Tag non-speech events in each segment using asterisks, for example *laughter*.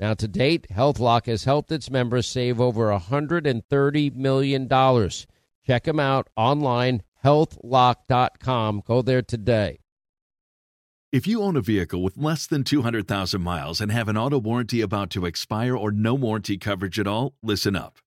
Now, to date, HealthLock has helped its members save over $130 million. Check them out online, healthlock.com. Go there today. If you own a vehicle with less than 200,000 miles and have an auto warranty about to expire or no warranty coverage at all, listen up.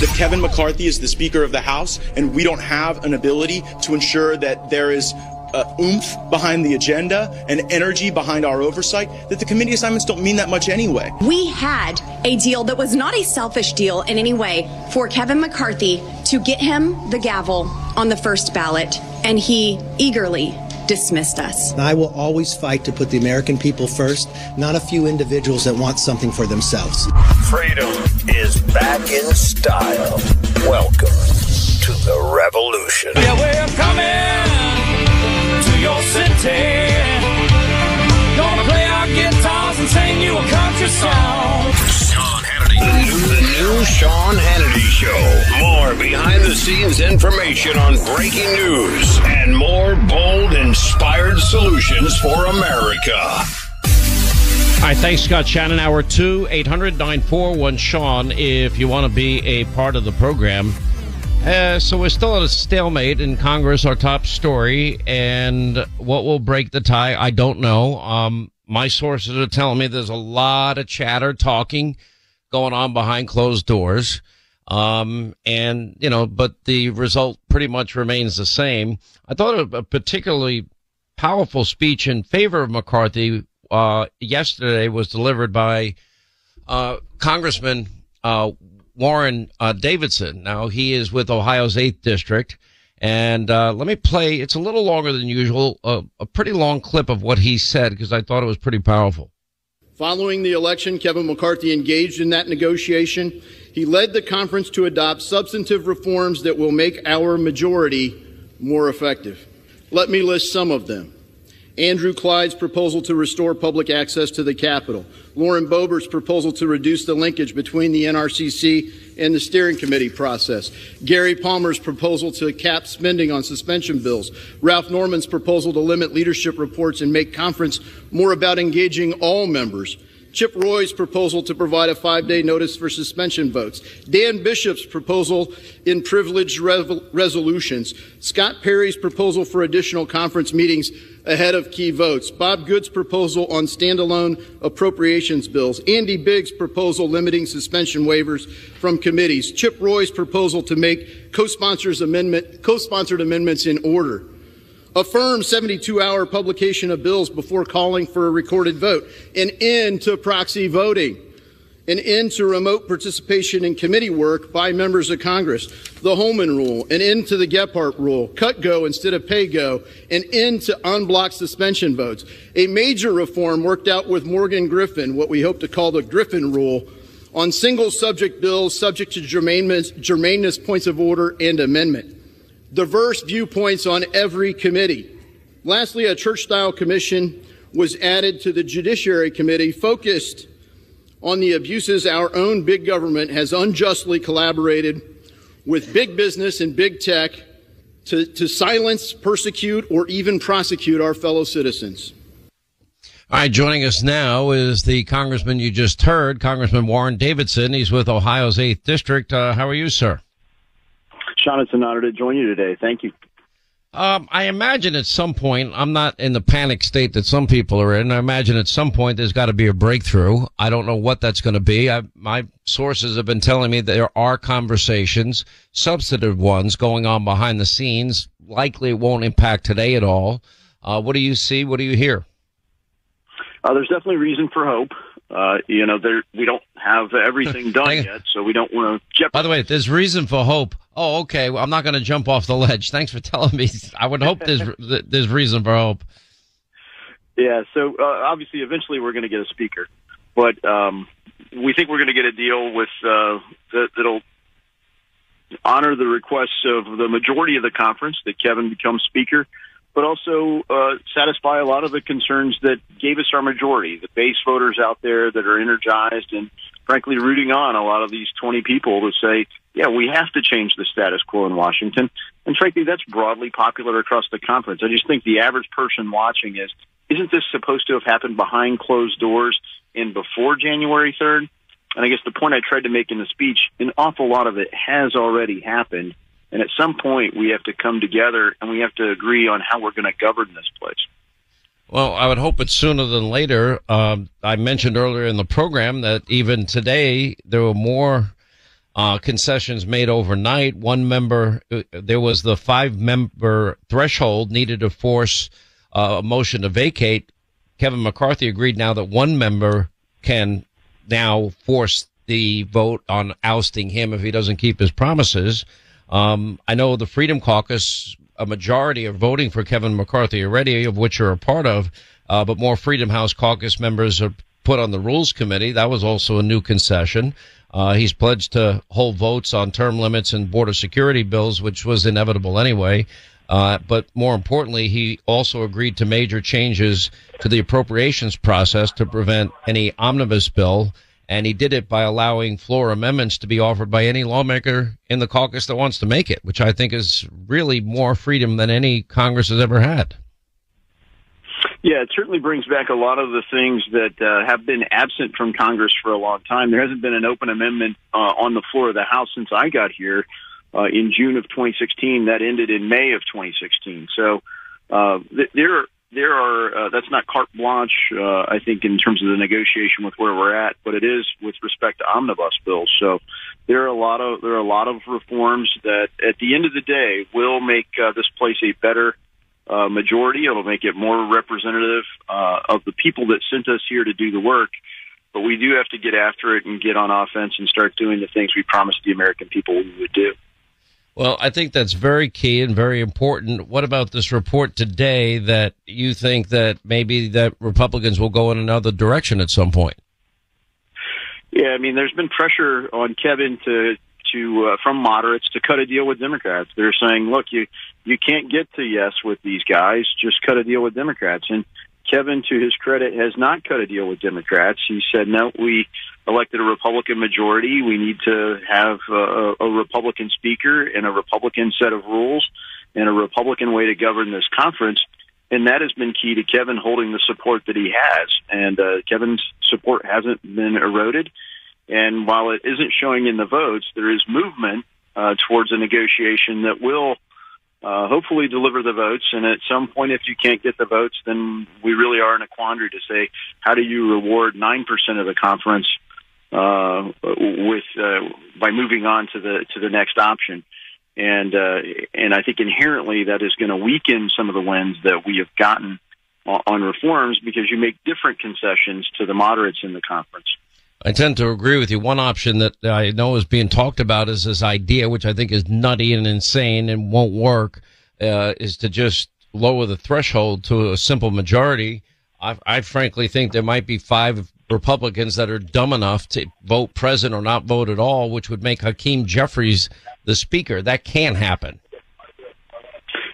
that Kevin McCarthy is the Speaker of the House, and we don't have an ability to ensure that there is uh, oomph behind the agenda and energy behind our oversight, that the committee assignments don't mean that much anyway. We had a deal that was not a selfish deal in any way for Kevin McCarthy to get him the gavel on the first ballot, and he eagerly dismissed us. I will always fight to put the American people first, not a few individuals that want something for themselves. Freedom is back in style. Welcome to the revolution. Yeah, we're coming to your city. Gonna play our guitars and sing you a country song. The new, Sean Hannity Show. More behind the scenes information on breaking news and more bold, inspired solutions for America. All right, thanks, Scott Shannon. Hour two, 800 941 Sean, if you want to be a part of the program. Uh, so we're still at a stalemate in Congress, our top story, and what will break the tie, I don't know. Um, my sources are telling me there's a lot of chatter, talking going on behind closed doors. Um, and, you know, but the result pretty much remains the same. I thought a, particularly powerful speech in favor of McCarthy, uh, yesterday was delivered by, uh, Congressman, uh, Warren, uh, Davidson. Now he is with Ohio's 8th district. And, uh, let me play, it's a little longer than usual, a pretty long clip of what he said because I thought it was pretty powerful. Following the election, Kevin McCarthy engaged in that negotiation. He led the conference to adopt substantive reforms that will make our majority more effective. Let me list some of them. Andrew Clyde's proposal to restore public access to the Capitol, Lauren Boebert's proposal to reduce the linkage between the NRCC and the steering committee process, Gary Palmer's proposal to cap spending on suspension bills, Ralph Norman's proposal to limit leadership reports and make conference more about engaging all members, Chip Roy's proposal to provide a five day notice for suspension votes, Dan Bishop's proposal in privileged resolutions, Scott Perry's proposal for additional conference meetings ahead of key votes, Bob Good's proposal on standalone appropriations bills, Andy Biggs' proposal limiting suspension waivers from committees, Chip Roy's proposal to make co-sponsors amendment, co-sponsored amendments in order. Affirm 72 hour publication of bills before calling for a recorded vote. An end to proxy voting. An end to remote participation in committee work by members of Congress. The Holman rule. An end to the Gephardt rule. Cut go instead of pay go. An end to unblocked suspension votes. A major reform worked out with Morgan Griffith, what we hope to call the Griffith rule, on single subject bills subject to germaneness, germaneness points of order and amendment diverse viewpoints on every committee. Lastly, a church style commission was added to the Judiciary Committee focused on the abuses our own big government has unjustly collaborated with big business and big tech to, to silence, persecute, or even prosecute our fellow citizens. All right, joining us now is the congressman you just heard, Congressman Warren Davidson. He's with Ohio's 8th District. Uh, how are you, sir? Sean, it's an honor to join you today. Thank you. Um, I imagine at some point, I'm not in the panic state that some people are in. I imagine at some point there's got to be a breakthrough. I don't know what that's going to be. I, my sources have been telling me there are conversations, substantive ones going on behind the scenes. Likely it won't impact today at all. Uh, what do you see? What do you hear? Uh, there's definitely reason for hope. Uh, you know, there we don't have everything *laughs* done yet, so we don't want to jeopardize. By the way, there's reason for hope. Oh, okay. Well, I'm not going to jump off the ledge. *laughs* Thanks for telling me. I would hope there's *laughs* there's reason for hope. Yeah. So uh, obviously, eventually, we're going to get a speaker, but um, we think we're going to get a deal with uh, that, that'll honor the requests of the majority of the conference that Kevin becomes speaker but also uh, satisfy a lot of the concerns that gave us our majority, the base voters out there that are energized and frankly rooting on a lot of these 20 people to say, yeah, we have to change the status quo in Washington. And frankly, that's broadly popular across the conference. I just think the average person watching is, isn't this supposed to have happened behind closed doors and before January 3rd? And I guess the point I tried to make in the speech, an awful lot of it has already happened. And at some point, we have to come together and we have to agree on how we're going to govern this place. Well, I would hope it's sooner than later. Um, I mentioned earlier in the program that even today there were more uh, concessions made overnight. One member, uh, there was the five member threshold needed to force uh, a motion to vacate. Kevin McCarthy agreed now that one member can now force the vote on ousting him if he doesn't keep his promises. Um, I know the Freedom Caucus, a majority are voting for Kevin McCarthy already, of which you're a part of, uh, but more Freedom House caucus members are put on the Rules Committee. That was also a new concession. Uh, he's pledged to hold votes on term limits and border security bills, which was inevitable anyway. Uh, but more importantly, he also agreed to major changes to the appropriations process to prevent any omnibus bill and he did it by allowing floor amendments to be offered by any lawmaker in the caucus that wants to make it, which I think is really more freedom than any Congress has ever had. Yeah, it certainly brings back a lot of the things that uh, have been absent from Congress for a long time. There hasn't been an open amendment uh, on the floor of the House since I got here uh, in June of 2016. That ended in May of 2016. So uh, th- there there are uh, that's not carte blanche, uh, I think, in terms of the negotiation with where we're at, but it is with respect to omnibus bills. So there are a lot of there are a lot of reforms that, at the end of the day, will make uh, this place a better uh, majority. It'll make it more representative uh, of the people that sent us here to do the work. But we do have to get after it and get on offense and start doing the things we promised the American people we would do. Well, I think that's very key and very important. What about this report today that you think that maybe that Republicans will go in another direction at some point? Yeah, I mean, there's been pressure on Kevin to to uh, from moderates to cut a deal with Democrats. They're saying, look, you you can't get to yes with these guys. Just cut a deal with Democrats. And Kevin, to his credit, has not cut a deal with Democrats. He said, no, we elected a Republican majority. We need to have a, a Republican speaker and a Republican set of rules and a Republican way to govern this conference. And that has been key to Kevin holding the support that he has. And uh, Kevin's support hasn't been eroded. And while it isn't showing in the votes, there is movement uh, towards a negotiation that will uh, hopefully deliver the votes. And at some point, if you can't get the votes, then we really are in a quandary to say, how do you reward 9% of the conference uh, with uh, by moving on to the to the next option? And uh, and I think inherently that is going to weaken some of the wins that we have gotten on reforms because you make different concessions to the moderates in the conference. I tend to agree with you. One option that I know is being talked about is this idea, which I think is nutty and insane and won't work, uh, is to just lower the threshold to a simple majority. I, I frankly think there might be five Republicans that are dumb enough to vote present or not vote at all, which would make Hakeem Jeffries the speaker. That can happen.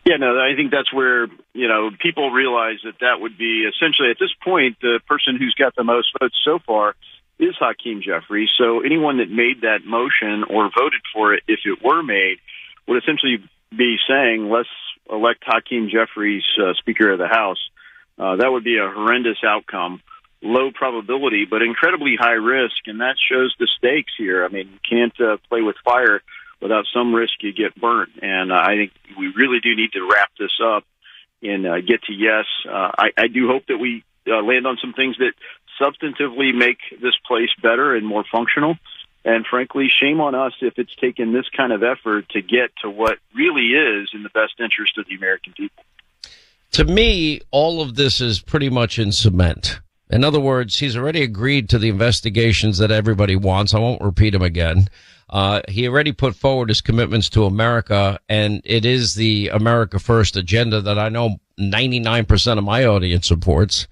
Yeah, no, I think that's where, you know, people realize that that would be essentially at this point, the person who's got the most votes so far is Hakeem Jeffries. So anyone that made that motion or voted for it, if it were made, would essentially be saying, let's elect Hakeem Jeffries uh, Speaker of the House. Uh, that would be a horrendous outcome. Low probability, but incredibly high risk, and that shows the stakes here. I mean, you can't uh, play with fire without some risk you get burnt. And uh, I think we really do need to wrap this up and uh, get to yes. Uh, I, I do hope that we uh, land on some things that substantively make this place better and more functional. And frankly, shame on us if it's taken this kind of effort to get to what really is in the best interest of the American people. To me, all of this is pretty much in cement. In other words, he's already agreed to the investigations that everybody wants. I won't repeat them again. Uh, he already put forward his commitments to America, and it is the America First agenda that I know 99% of my audience supports.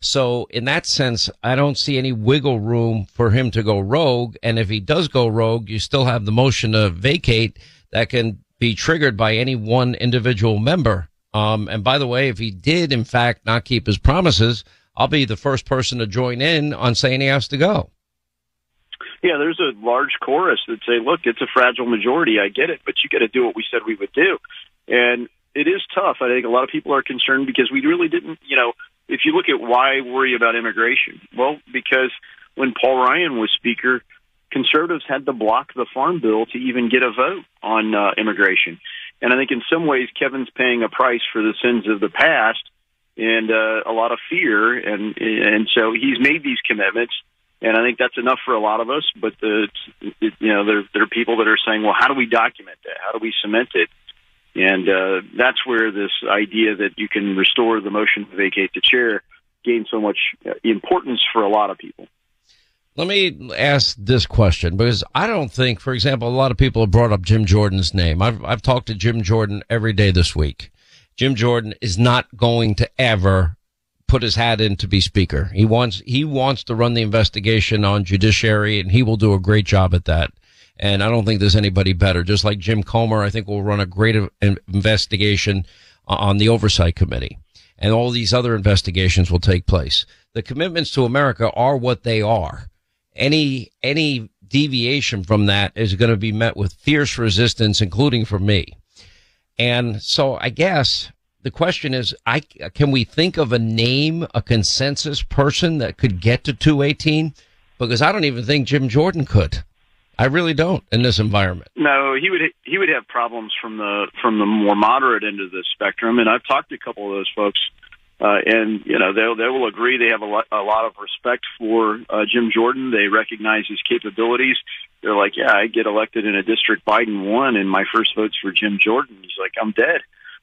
So in that sense, I don't see any wiggle room for him to go rogue. And if he does go rogue, you still have the motion to vacate that can be triggered by any one individual member. Um, and by the way, if he did in fact not keep his promises, I'll be the first person to join in on saying he has to go. Yeah, there's a large chorus that say, look, it's a fragile majority. I get it, but you got to do what we said we would do. And it is tough. I think a lot of people are concerned because we really didn't, you know, if you look at why worry about immigration, well, because when Paul Ryan was Speaker, conservatives had to block the farm bill to even get a vote on uh, immigration. And I think in some ways, Kevin's paying a price for the sins of the past and uh, a lot of fear. And and so he's made these commitments, and I think that's enough for a lot of us. But the you know there there are people that are saying, well, how do we document that? How do we cement it? And uh, that's where this idea that you can restore the motion to vacate the chair gained so much uh, importance for a lot of people. Let me ask this question because I don't think, for example, a lot of people have brought up Jim Jordan's name. I've, I've talked to Jim Jordan every day this week. Jim Jordan is not going to ever put his hat in to be speaker. He wants, he wants to run the investigation on judiciary and he will do a great job at that. And I don't think there's anybody better. Just like Jim Comer, I think will run a great investigation on the oversight committee and all these other investigations will take place. The commitments to America are what they are any any deviation from that is going to be met with fierce resistance, including from me. And so I guess the question is, I can we think of a name, a consensus person that could get to 218? Because I don't even think Jim Jordan could. I really don't in this environment. No, he would he would have problems from the from the more moderate end of the spectrum, and I've talked to a couple of those folks uh, and you know they they will agree they have a lot, a lot of respect for uh, Jim Jordan. They recognize his capabilities. They're like, yeah, I get elected in a district Biden won, and my first vote's for Jim Jordan. He's like, I'm dead,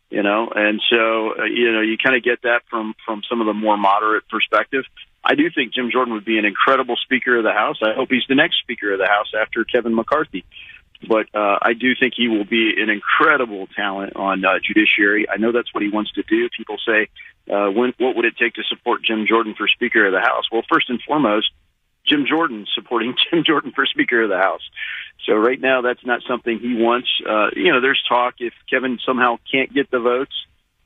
you know. And so uh, you know you kind of get that from from some of the more moderate perspective. I do think Jim Jordan would be an incredible Speaker of the House. I hope he's the next Speaker of the House after Kevin McCarthy but uh, I do think he will be an incredible talent on uh, judiciary. I know that's what he wants to do. People say, uh, when, what would it take to support Jim Jordan for Speaker of the House? Well, first and foremost, Jim Jordan supporting *laughs* Jim Jordan for Speaker of the House. So right now, that's not something he wants. Uh, you know, there's talk if Kevin somehow can't get the votes.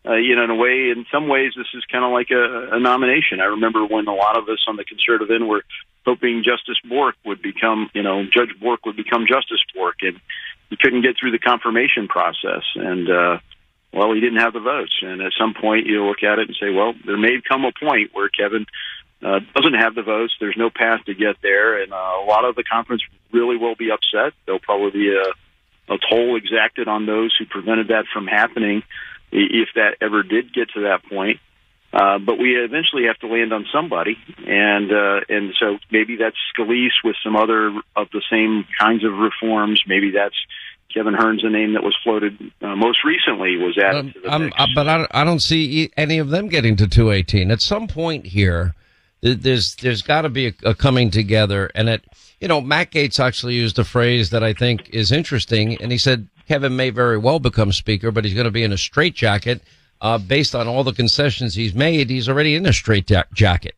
Uh, you know, in a way, in some ways, this is kind of like a, a nomination. I remember when a lot of us on the conservative end were hoping Justice Bork would become, you know, Judge Bork would become Justice Bork, and he couldn't get through the confirmation process. And uh, well, he didn't have the votes. And at some point, you look at it and say, well, there may come a point where Kevin uh, doesn't have the votes. There's no path to get there, and uh, a lot of the conference really will be upset. There'll probably be a, a toll exacted on those who prevented that from happening, if that ever did get to that point. Uh, but we eventually have to land on somebody, and uh, and so maybe that's Scalise with some other of the same kinds of reforms. Maybe that's Kevin Hern's a name that was floated uh, most recently was added um, to the mix. Uh, but I, I don't see any of them getting to 218. At some point here, there's there's got to be a, a, coming together, and it you know Matt Gaetz actually used a phrase that I think is interesting, and he said Kevin may very well become speaker, but he's going to be in a straitjacket. Uh, based on all the concessions he's made, he's already in a straitjacket.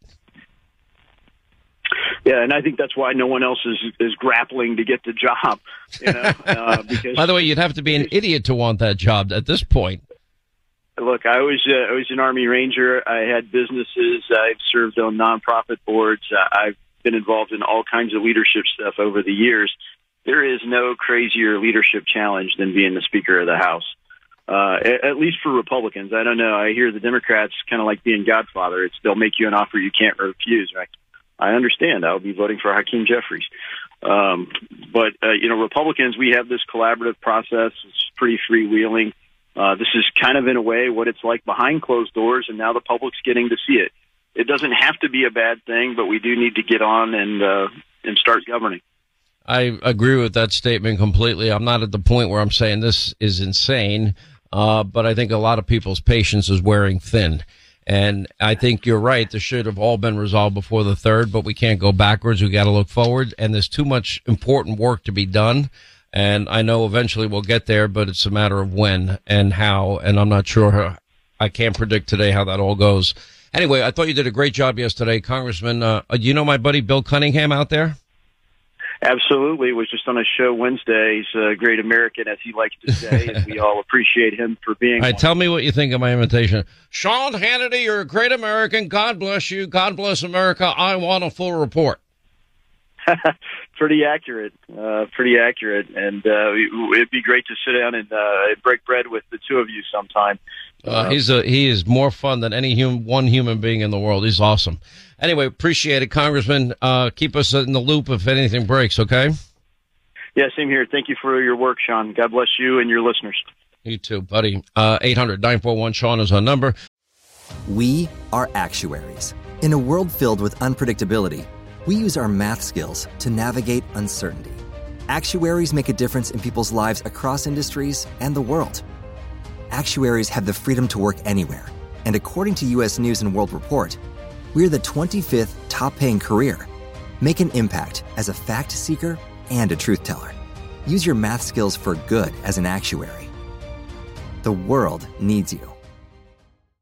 Yeah, and I think that's why no one else is is grappling to get the job. You know, *laughs* uh, because by the way, you'd have to be an idiot to want that job at this point. Look, I was uh, I was an Army Ranger. I had businesses. I've served on nonprofit boards. Uh, I've been involved in all kinds of leadership stuff over the years. There is no crazier leadership challenge than being the Speaker of the House. Uh, at, at least for Republicans, I don't know. I hear the Democrats kind of like being Godfather. It's they'll make you an offer you can't refuse. Right? I understand. I'll be voting for Hakeem Jeffries. Um, but uh, you know, Republicans, we have this collaborative process. It's pretty freewheeling. Uh, this is kind of in a way what it's like behind closed doors, and now the public's getting to see it. It doesn't have to be a bad thing, but we do need to get on and uh, and start governing. I agree with that statement completely. I'm not at the point where I'm saying this is insane, uh, but I think a lot of people's patience is wearing thin. And I think you're right. This should have all been resolved before the third, but we can't go backwards. We got to look forward. And there's too much important work to be done. And I know eventually we'll get there, but it's a matter of when and how. And I'm not sure. How, I can't predict today how that all goes. Anyway, I thought you did a great job yesterday, Congressman. Uh, you know my buddy Bill Cunningham out there? Absolutely. Was just on a show Wednesday. He's a great American, as he likes to say, and we all appreciate him for being. All right, tell me what you think of my invitation. Sean Hannity, you're a great American. God bless you. God bless America. I want a full report. *laughs* pretty accurate, uh, pretty accurate, and uh, it'd be great to sit down and uh, break bread with the two of you sometime. Uh, he's a he is more fun than any human, one human being in the world. He's awesome. Anyway, appreciate it, Congressman. Uh, keep us in the loop if anything breaks. Okay. Yeah, same here. Thank you for your work, Sean. God bless you and your listeners. You too, buddy. Uh, 800 941 Sean is our number. We are actuaries. In a world filled with unpredictability, we use our math skills to navigate uncertainty. Actuaries make a difference in people's lives across industries and the world. Actuaries have the freedom to work anywhere, and according to US News and World Report, we're the 25th top paying career. Make an impact as a fact seeker and a truth teller. Use your math skills for good as an actuary. The world needs you.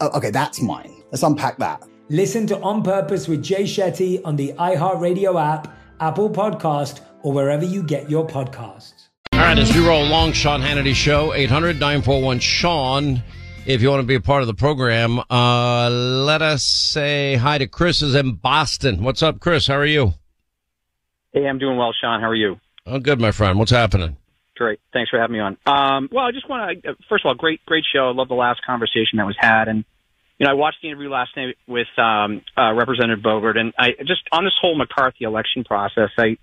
Oh, okay, that's mine. Let's unpack that. Listen to On Purpose with Jay Shetty on the iHeartRadio app, Apple Podcast, or wherever you get your podcasts. All right, as we roll along, Sean Hannity Show, 800 941 Sean. If you want to be a part of the program, uh, let us say hi to Chris is in Boston. What's up, Chris? How are you? Hey, I'm doing well, Sean. How are you? Oh, good, my friend. What's happening? Great. Thanks for having me on. Um, well, I just want to, first of all, great, great show. I love the last conversation that was had. And, you know, I watched the interview last night with um, uh, Representative Boebert, and I just, on this whole McCarthy election process, I,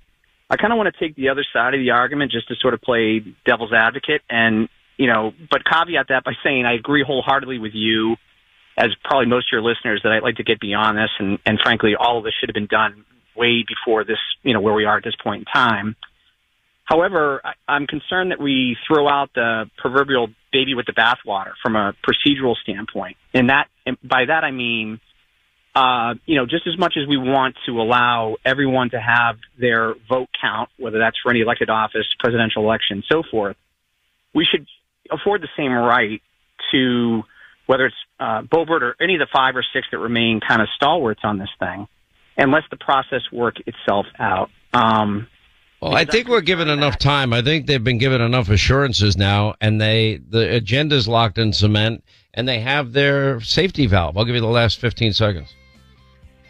I kind of want to take the other side of the argument just to sort of play devil's advocate and, you know, but caveat that by saying I agree wholeheartedly with you, as probably most of your listeners, that I'd like to get beyond this. And, and frankly, all of this should have been done way before this, you know, where we are at this point in time. However, I'm concerned that we throw out the proverbial baby with the bathwater from a procedural standpoint. And that, and by that I mean, uh, you know, just as much as we want to allow everyone to have their vote count, whether that's for any elected office, presidential election, so forth, we should afford the same right to whether it's uh, Boebert or any of the five or six that remain kind of stalwarts on this thing, and let the process work itself out. Um, Well, I think we're given enough time. I think they've been given enough assurances now, and they the agenda's locked in cement, and they have their safety valve. I'll give you the last 15 seconds.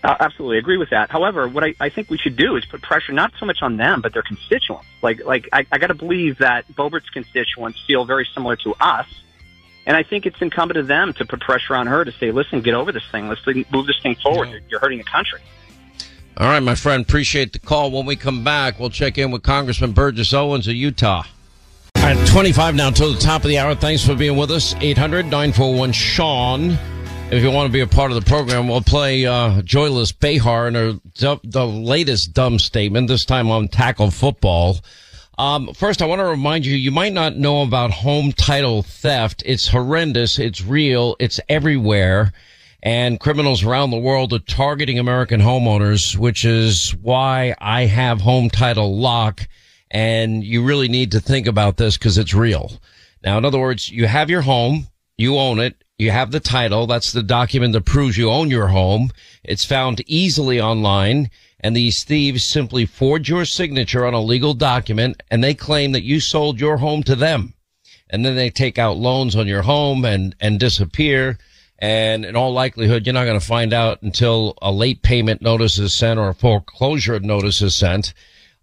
Uh, absolutely agree with that. However, what I, I think we should do is put pressure not so much on them, but their constituents. Like, like I, I got to believe that Boebert's constituents feel very similar to us, and I think it's incumbent of them to put pressure on her to say, "Listen, get over this thing. Let's move this thing forward. You're, you're hurting the country." All right, my friend, appreciate the call. When we come back, we'll check in with Congressman Burgess Owens of Utah. All right, 25 now till the top of the hour. Thanks for being with us. 800 941 Sean. If you want to be a part of the program, we'll play uh, Joyless Behar and her, the latest dumb statement, this time on tackle football. Um, first, I want to remind you, you might not know about home title theft. It's horrendous. It's real. It's everywhere. And criminals around the world are targeting American homeowners, which is why I have home title lock. And you really need to think about this because it's real. Now, in other words, you have your home, you own it, you have the title. That's the document that proves you own your home. It's found easily online and these thieves simply forge your signature on a legal document and they claim that you sold your home to them. And then they take out loans on your home and, and disappear. And in all likelihood, you're not going to find out until a late payment notice is sent or a foreclosure notice is sent.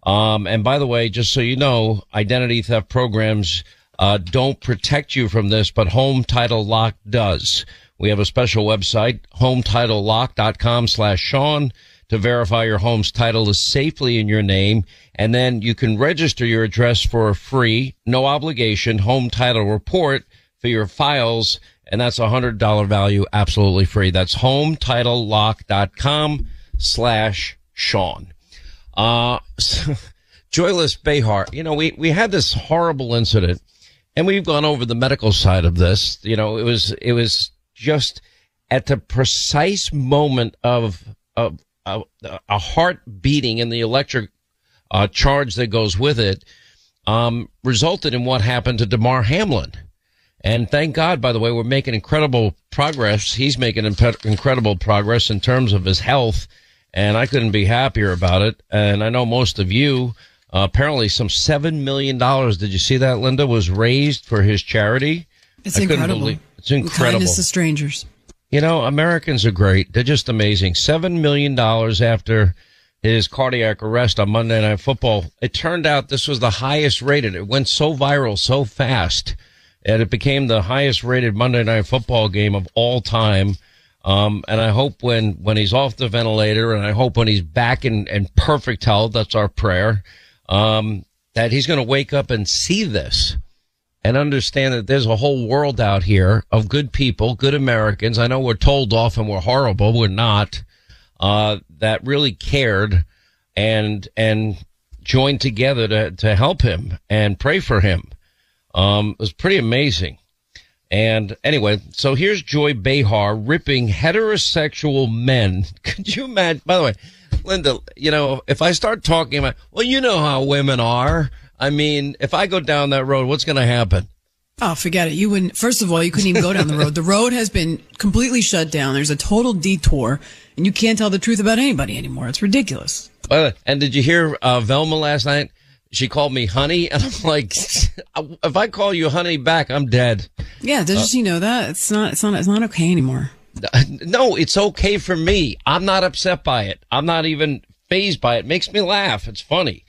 Um, and by the way, just so you know, identity theft programs, uh, don't protect you from this, but Home Title Lock does. We have a special website, hometitlelock.com slash Sean to verify your home's title is safely in your name. And then you can register your address for a free, no obligation home title report for your files. And that's a hundred dollar value, absolutely free. That's hometitlelock.com slash Sean. Uh, *laughs* Joyless Behar, you know, we, we had this horrible incident and we've gone over the medical side of this. You know, it was, it was just at the precise moment of, of, a, a heart beating and the electric, uh, charge that goes with it, um, resulted in what happened to Damar Hamlin. And thank God, by the way, we're making incredible progress. He's making impe- incredible progress in terms of his health. And I couldn't be happier about it. And I know most of you, uh, apparently some $7 million. Did you see that, Linda, was raised for his charity? It's I incredible. believe- it's incredible. Kindness to strangers. You know, Americans are great. They're just amazing. Seven million dollars after his cardiac arrest on Monday Night Football. It turned out this was the highest rated. It went so viral so fast, and it became the highest rated Monday Night Football game of all time. Um, and I hope when, when he's off the ventilator and I hope when he's back in, in perfect health, that's our prayer, um, that he's going to wake up and see this and understand that there's a whole world out here of good people, good Americans. I know we're told often we're horrible. We're not, uh, that really cared and, and joined together to, to help him and pray for him. Um, it was pretty amazing. And anyway, so here's Joy Behar ripping heterosexual men. *laughs* Could you imagine? By the way, Linda, you know, if I start talking about, well, you know how women are. I mean, if I go down that road, what's going to happen? Oh, forget it. You wouldn't, first of all, you couldn't even go down the road. The road has been completely shut down. There's a total detour and you can't tell the truth about anybody anymore. It's ridiculous. And did you hear uh, Velma last night? She called me honey, and I'm like, if I call you honey back, I'm dead. Yeah, doesn't Uh, she know that? It's not, it's not, it's not okay anymore. *laughs* No, it's okay for me. I'm not upset by it. I'm not even phased by it. it makes me laugh. It's funny.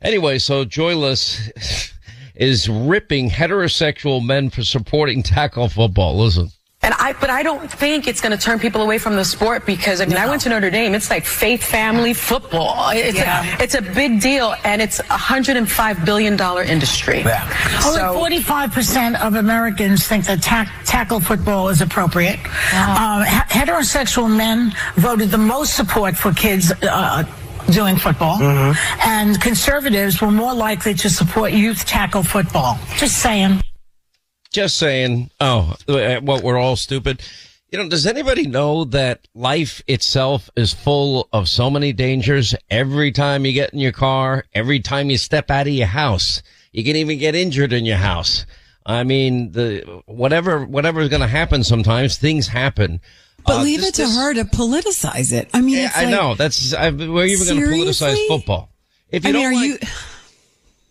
Anyway, so Joyless *laughs* is ripping heterosexual men for supporting tackle football. Listen. And I, but I don't think it's going to turn people away from the sport because I mean, I went to Notre Dame. It's like faith, family, football. It's, Yeah. a, it's a big deal, and it's a hundred and five billion dollar industry. Only So- 45% of Americans think that tack, tackle football is appropriate. Um, he- heterosexual men voted the most support for kids uh, doing football. Mm-hmm. And conservatives were more likely to support youth tackle football. Just saying. Just saying. Oh, uh, what? We're all stupid. You know, does anybody know that life itself is full of so many dangers? Every time you get in your car, every time you step out of your house, you can even get injured in your house. I mean, the whatever whatever is going to happen. Sometimes things happen. But Uh, leave this- it to this- her to politicize it. I mean, Yeah, it's I know. That's I, we're even going to politicize football. If you I mean, don't are like, you?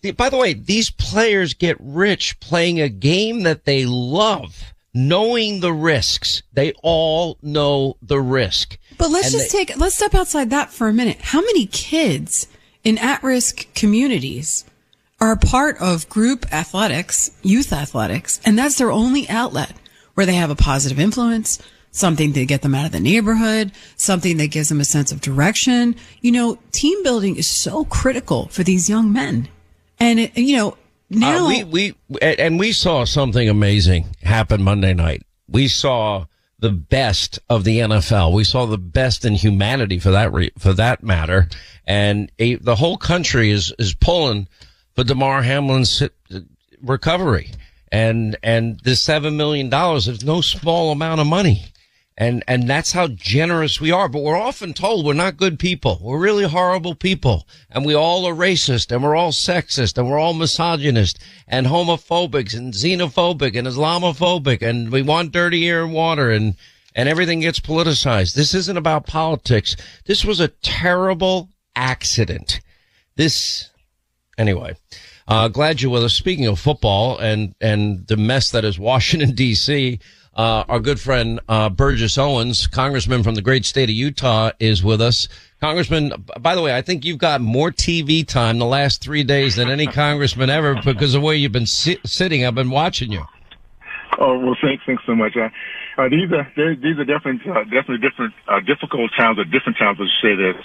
The- By the way, these players get rich playing a game that they love, knowing the risks. They all know the risk. But let's And just they- take, let's step outside that for a minute. How many kids in at-risk communities are part of group athletics, youth athletics, and that's their only outlet where they have a positive influence, something to get them out of the neighborhood, something that gives them a sense of direction. You know, team building is so critical for these young men. And it, you know, now Uh, we, we, and we saw something amazing happen Monday night. We saw the best of the NFL. We saw the best in humanity for that, re, for that matter. And a, the whole country is, is pulling for Damar Hamlin's uh, recovery. And, and the seven million dollars is no small amount of money. And, and that's how generous we are. But we're often told we're not good people. We're really horrible people. And we all are racist and we're all sexist and we're all misogynist and homophobic and xenophobic and Islamophobic and we want dirty air and water and, and everything gets politicized. This isn't about politics. This was a terrible accident. This, anyway, uh, glad you're with us. Speaking of football and, and the mess that is Washington DC, uh, our good friend, uh, Burgess Owens, congressman from the great state of Utah is with us. Congressman, by the way, I think you've got more TV time the last three days than any congressman ever because of the way you've been si- sitting. I've been watching you. Oh well, thanks, thanks so much. Uh, uh, these are these are different, uh, definitely different, uh, difficult times or different times. Let's say this.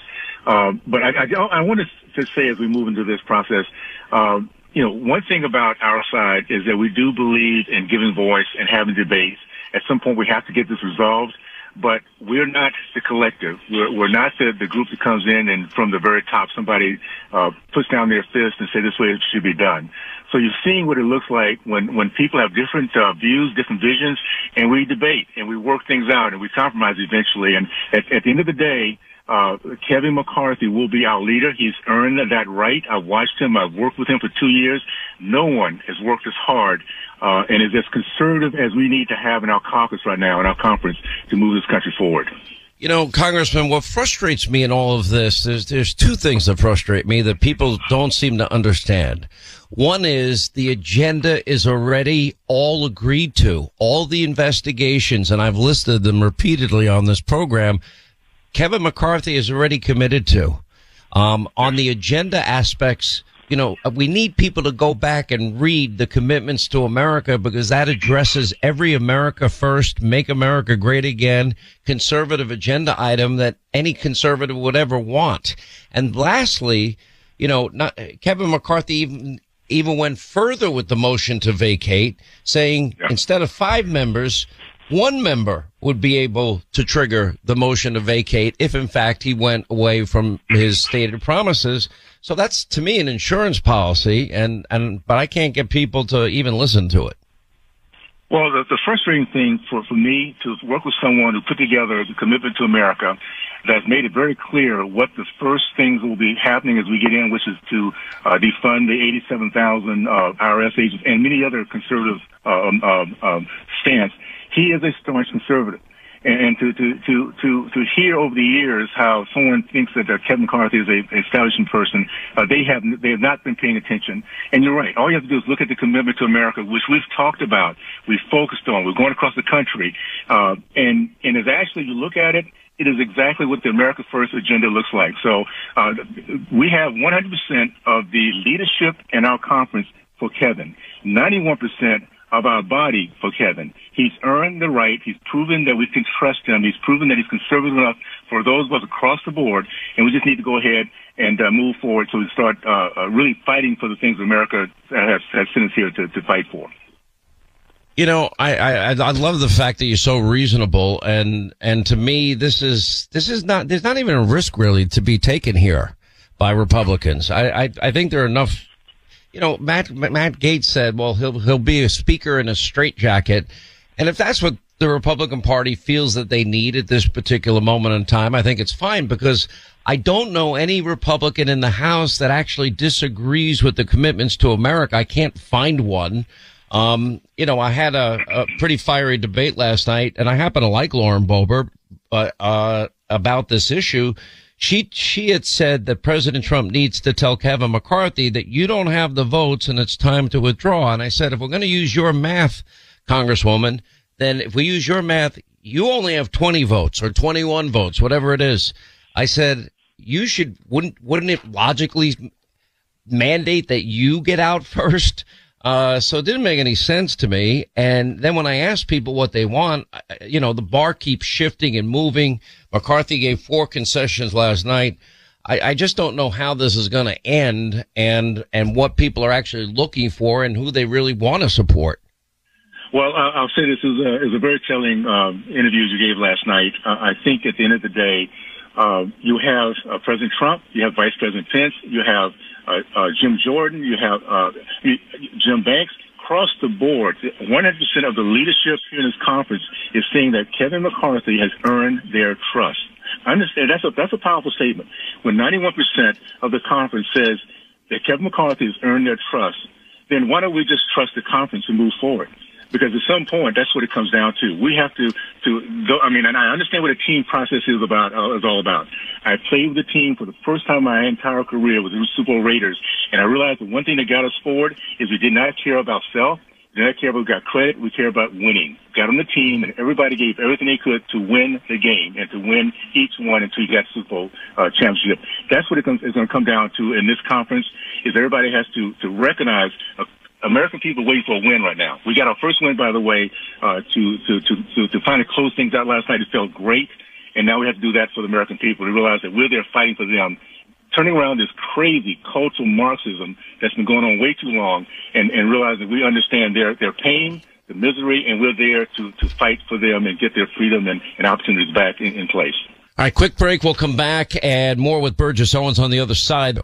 Um, but I, I, I wanted to say as we move into this process, um, you know, one thing about our side is that we do believe in giving voice and having debates. At some point, we have to get this resolved. But we're not the collective. We're, we're not the, the group that comes in and from the very top somebody uh, puts down their fist and say this way it should be done. So you're seeing what it looks like when, when people have different uh, views, different visions, and we debate and we work things out and we compromise eventually. And at, at the end of the day, uh, Kevin McCarthy will be our leader. He's earned that right. I've watched him. I've worked with him for two years. No one has worked as hard uh, and is as conservative as we need to have in our caucus right now, in our conference, to move this country forward. You know, Congressman, what frustrates me in all of this, there's, there's two things that frustrate me that people don't seem to understand. One is the agenda is already all agreed to. All the investigations, and I've listed them repeatedly on this program, Kevin McCarthy is already committed to. Um, on the agenda aspects, you know, we need people to go back and read the commitments to America because that addresses every America first, make America great again, conservative agenda item that any conservative would ever want. And lastly, you know, not, Kevin McCarthy even, even went further with the motion to vacate, saying instead of five members, one member would be able to trigger the motion to vacate if in fact he went away from his stated promises. So that's to me an insurance policy and, and, but I can't get people to even listen to it. Well, the, the frustrating thing for, for me to work with someone who put together the commitment to America that's made it very clear what the first things will be happening as we get in, which is to uh, defund the 87,000 uh, IRS agents and many other conservative um, um, um, stance. He is a staunch conservative. And, to, to, to, to, to hear over the years how someone thinks that uh, Kevin McCarthy is a, a establishment person, uh, they have they have not been paying attention. And you're right. All you have to do is look at the commitment to America, which we've talked about, we've focused on, we're going across the country, uh, and and as actually you look at it, it is exactly what the America First agenda looks like. So uh, we have 100% of the leadership in our conference for Kevin, 91% of our body for Kevin. He's earned the right. He's proven that we can trust him. He's proven that he's conservative enough for those of us across the board. And we just need to go ahead and uh, move forward so we start uh, uh, really fighting for the things America has, has sent us here to, to fight for. You know, I, I I love the fact that you're so reasonable, and and to me, this is this is not there's not even a risk really to be taken here by Republicans. I I, I think there are enough. You know, Matt Matt Gaetz said, well, he'll he'll be a speaker in a straitjacket, and if that's what the Republican Party feels that they need at this particular moment in time, I think it's fine because I don't know any Republican in the House that actually disagrees with the commitments to America. I can't find one. Um, you know, I had a, a, pretty fiery debate last night, and I happen to like Lauren Boebert, uh, about this issue. She she had said that President Trump needs to tell Kevin McCarthy that you don't have the votes and it's time to withdraw. And I said, if we're going to use your math, Congresswoman, then if we use your math, you only have 20 votes or 21 votes, whatever it is. I said, you should, wouldn't, wouldn't it logically mandate that you get out *laughs* first? Uh, so it didn't make any sense to me. And then when I asked people what they want, you know, the bar keeps shifting and moving. McCarthy gave four concessions last night. I, I just don't know how this is going to end and, and what people are actually looking for and who they really want to support. Well, I'll say this is a, is a very telling um, interview you gave last night. Uh, I think at the end of the day, uh, you have uh, President Trump, you have Vice President Pence, you have uh, uh, Jim Jordan, you have uh, Jim Banks. Across the board, 100% of the leadership here in this conference is saying that Kevin McCarthy has earned their trust. I understand that's a that's a powerful statement. When 91% of the conference says that Kevin McCarthy has earned their trust, then why don't we just trust the conference and move forward? Because at some point that's what it comes down to. We have to to go. I mean, and I understand what a team process is about uh, is all about. I played with the team for the first time in my entire career with the Super Bowl Raiders, and I realized that one thing that got us forward is we did not care about self. We did not care about got credit. We care about winning. Got on the team, and everybody gave everything they could to win the game and to win each one until you got Super Bowl uh, championship. That's what it comes, is going to come down to in this conference. Is everybody has to to recognize a American people waiting for a win right now. We got our first win, by the way, uh, to, to, to, to, to finally close things out last night. It felt great. And now we have to do that for the American people to realize that we're there fighting for them, turning around this crazy cultural Marxism that's been going on way too long and, and realize that we understand their, their pain, the misery, and we're there to, to fight for them and get their freedom and, and opportunities back in, in place. All right, quick break. We'll come back and more with Burgess Owens on the other side.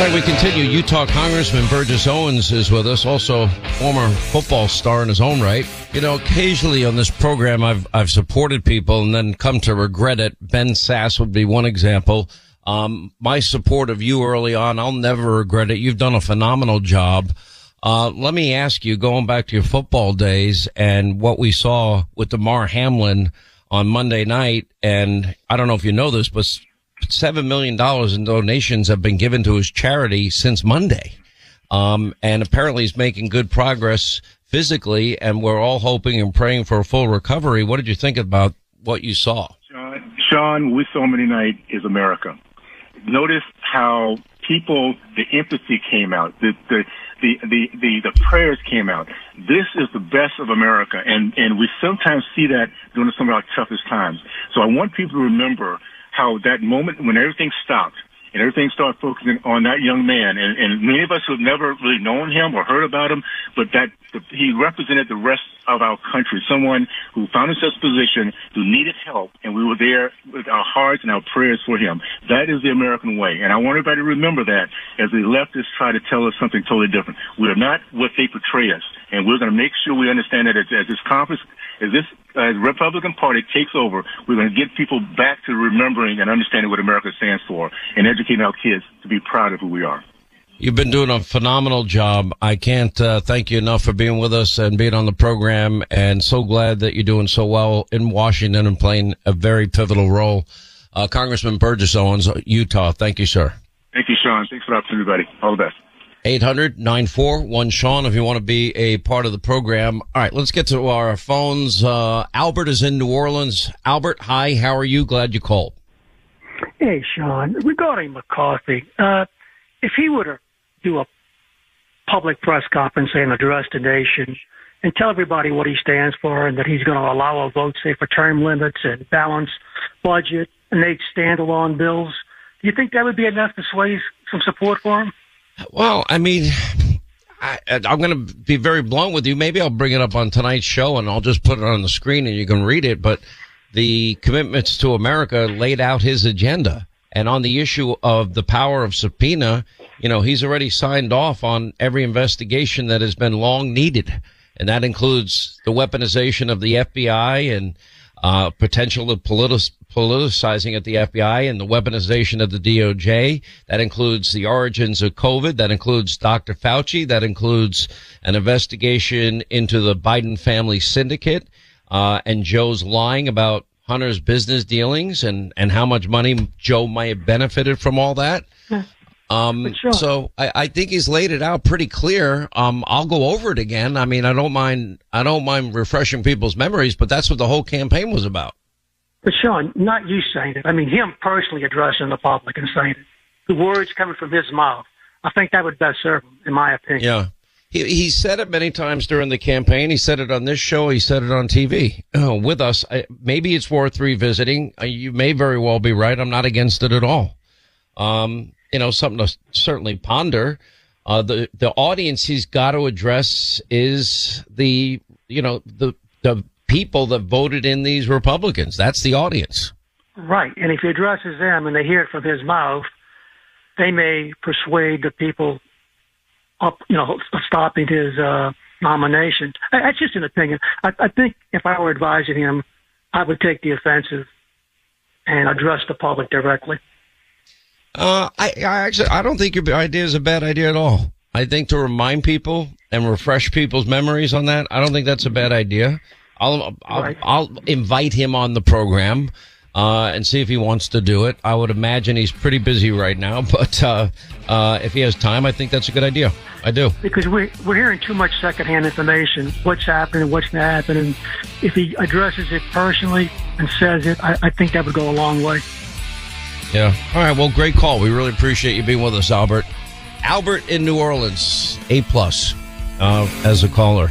Right, we continue. Utah Congressman Burgess Owens is with us, also former football star in his own right. You know, occasionally on this program, I've I've supported people and then come to regret it. Ben Sasse would be one example. Um, my support of you early on, I'll never regret it. You've done a phenomenal job. Uh, let me ask you, going back to your football days and what we saw with Damar Hamlin on Monday night. And I don't know if you know this, but $7 million in donations have been given to his charity since Monday. Um, and apparently he's making good progress physically and we're all hoping and praying for a full recovery. What did you think about what you saw? Sean, Sean, Monday night is America. Notice how people, the empathy came out, the, the, the, the, the, the prayers came out. This is the best of America. And, and we sometimes see that during some of our toughest times. So I want people to remember how that moment when everything stopped, and everything started focusing on that young man. And, and many of us who have never really known him or heard about him, but that he represented the rest of our country, someone who found himself in position who needed help, and we were there with our hearts and our prayers for him. That is the American way, and I want everybody to remember that as the leftists try to tell us something totally different. We are not what they portray us, and we're going to make sure we understand that as, as this conference, as this uh, Republican Party takes over, we're going to get people back to remembering and understanding what America stands for, and educating our kids to be proud of who we are. You've been doing a phenomenal job. I can't uh, thank you enough for being with us and being on the program. And so glad that you're doing so well in Washington and playing a very pivotal role. Uh, Congressman Burgess Owens, Utah. Thank you, sir. Thank you, Sean. Thanks for the opportunity, buddy. All the best. 800 941 Sean if you want to be a part of the program. All right, let's get to our phones. Uh, Albert is in New Orleans. Albert, hi. How are you? Glad you called. Hey, Sean. Regarding McCarthy, uh, if he were to do a public press conference and address the nation and tell everybody what he stands for and that he's going to allow a vote, say, for term limits and balance budget and eight standalone bills, do you think that would be enough to sway some support for him? Well, I mean, I, I'm going to be very blunt with you. Maybe I'll bring it up on tonight's show and I'll just put it on the screen and you can read it. But the commitments to America laid out his agenda. And on the issue of the power of subpoena, you know, he's already signed off on every investigation that has been long needed. And that includes the weaponization of the FBI and uh, potential of politic- politicizing at the FBI and the weaponization of the DOJ. That includes the origins of COVID. That includes Dr. Fauci. That includes an investigation into the Biden family syndicate uh, and Joe's lying about Hunter's business dealings and, and how much money Joe might have benefited from all that. Um, sure. so I, I think he's laid it out pretty clear. Um, I'll go over it again. I mean, I don't mind, I don't mind refreshing people's memories, but that's what the whole campaign was about. But Sean, not you saying it. I mean, him personally addressing the public and saying it. The words coming from his mouth. I think that would best serve him, in my opinion. Yeah. He, he said it many times during the campaign. He said it on this show. He said it on TV uh, with us. I, maybe it's worth revisiting. Uh, you may very well be right. I'm not against it at all. Um, you know, something to certainly ponder. Uh, the, the audience he's got to address is the, you know, the, the people that voted in these Republicans. That's the audience. Right. And if he addresses them and they hear it from his mouth, they may persuade the people up, you know, stopping his uh, nomination. That's just an opinion. I, I think if I were advising him, I would take the offensive and address the public directly. Uh, I, I actually, I don't think your idea is a bad idea at all. I think to remind people and refresh people's memories on that, I don't think that's a bad idea. I'll, I'll, Right. I'll invite him on the program, uh, and see if he wants to do it. I would imagine he's pretty busy right now, *laughs* but, uh, uh, if he has time, I think that's a good idea. I do. Because we're, we're hearing too much secondhand information, what's happening, what's not happening. If he addresses it personally and says it, I, I think that would go a long way. Yeah. All right. Well, great call. We really appreciate you being with us, Albert. Albert in New Orleans, A plus, uh, as a caller.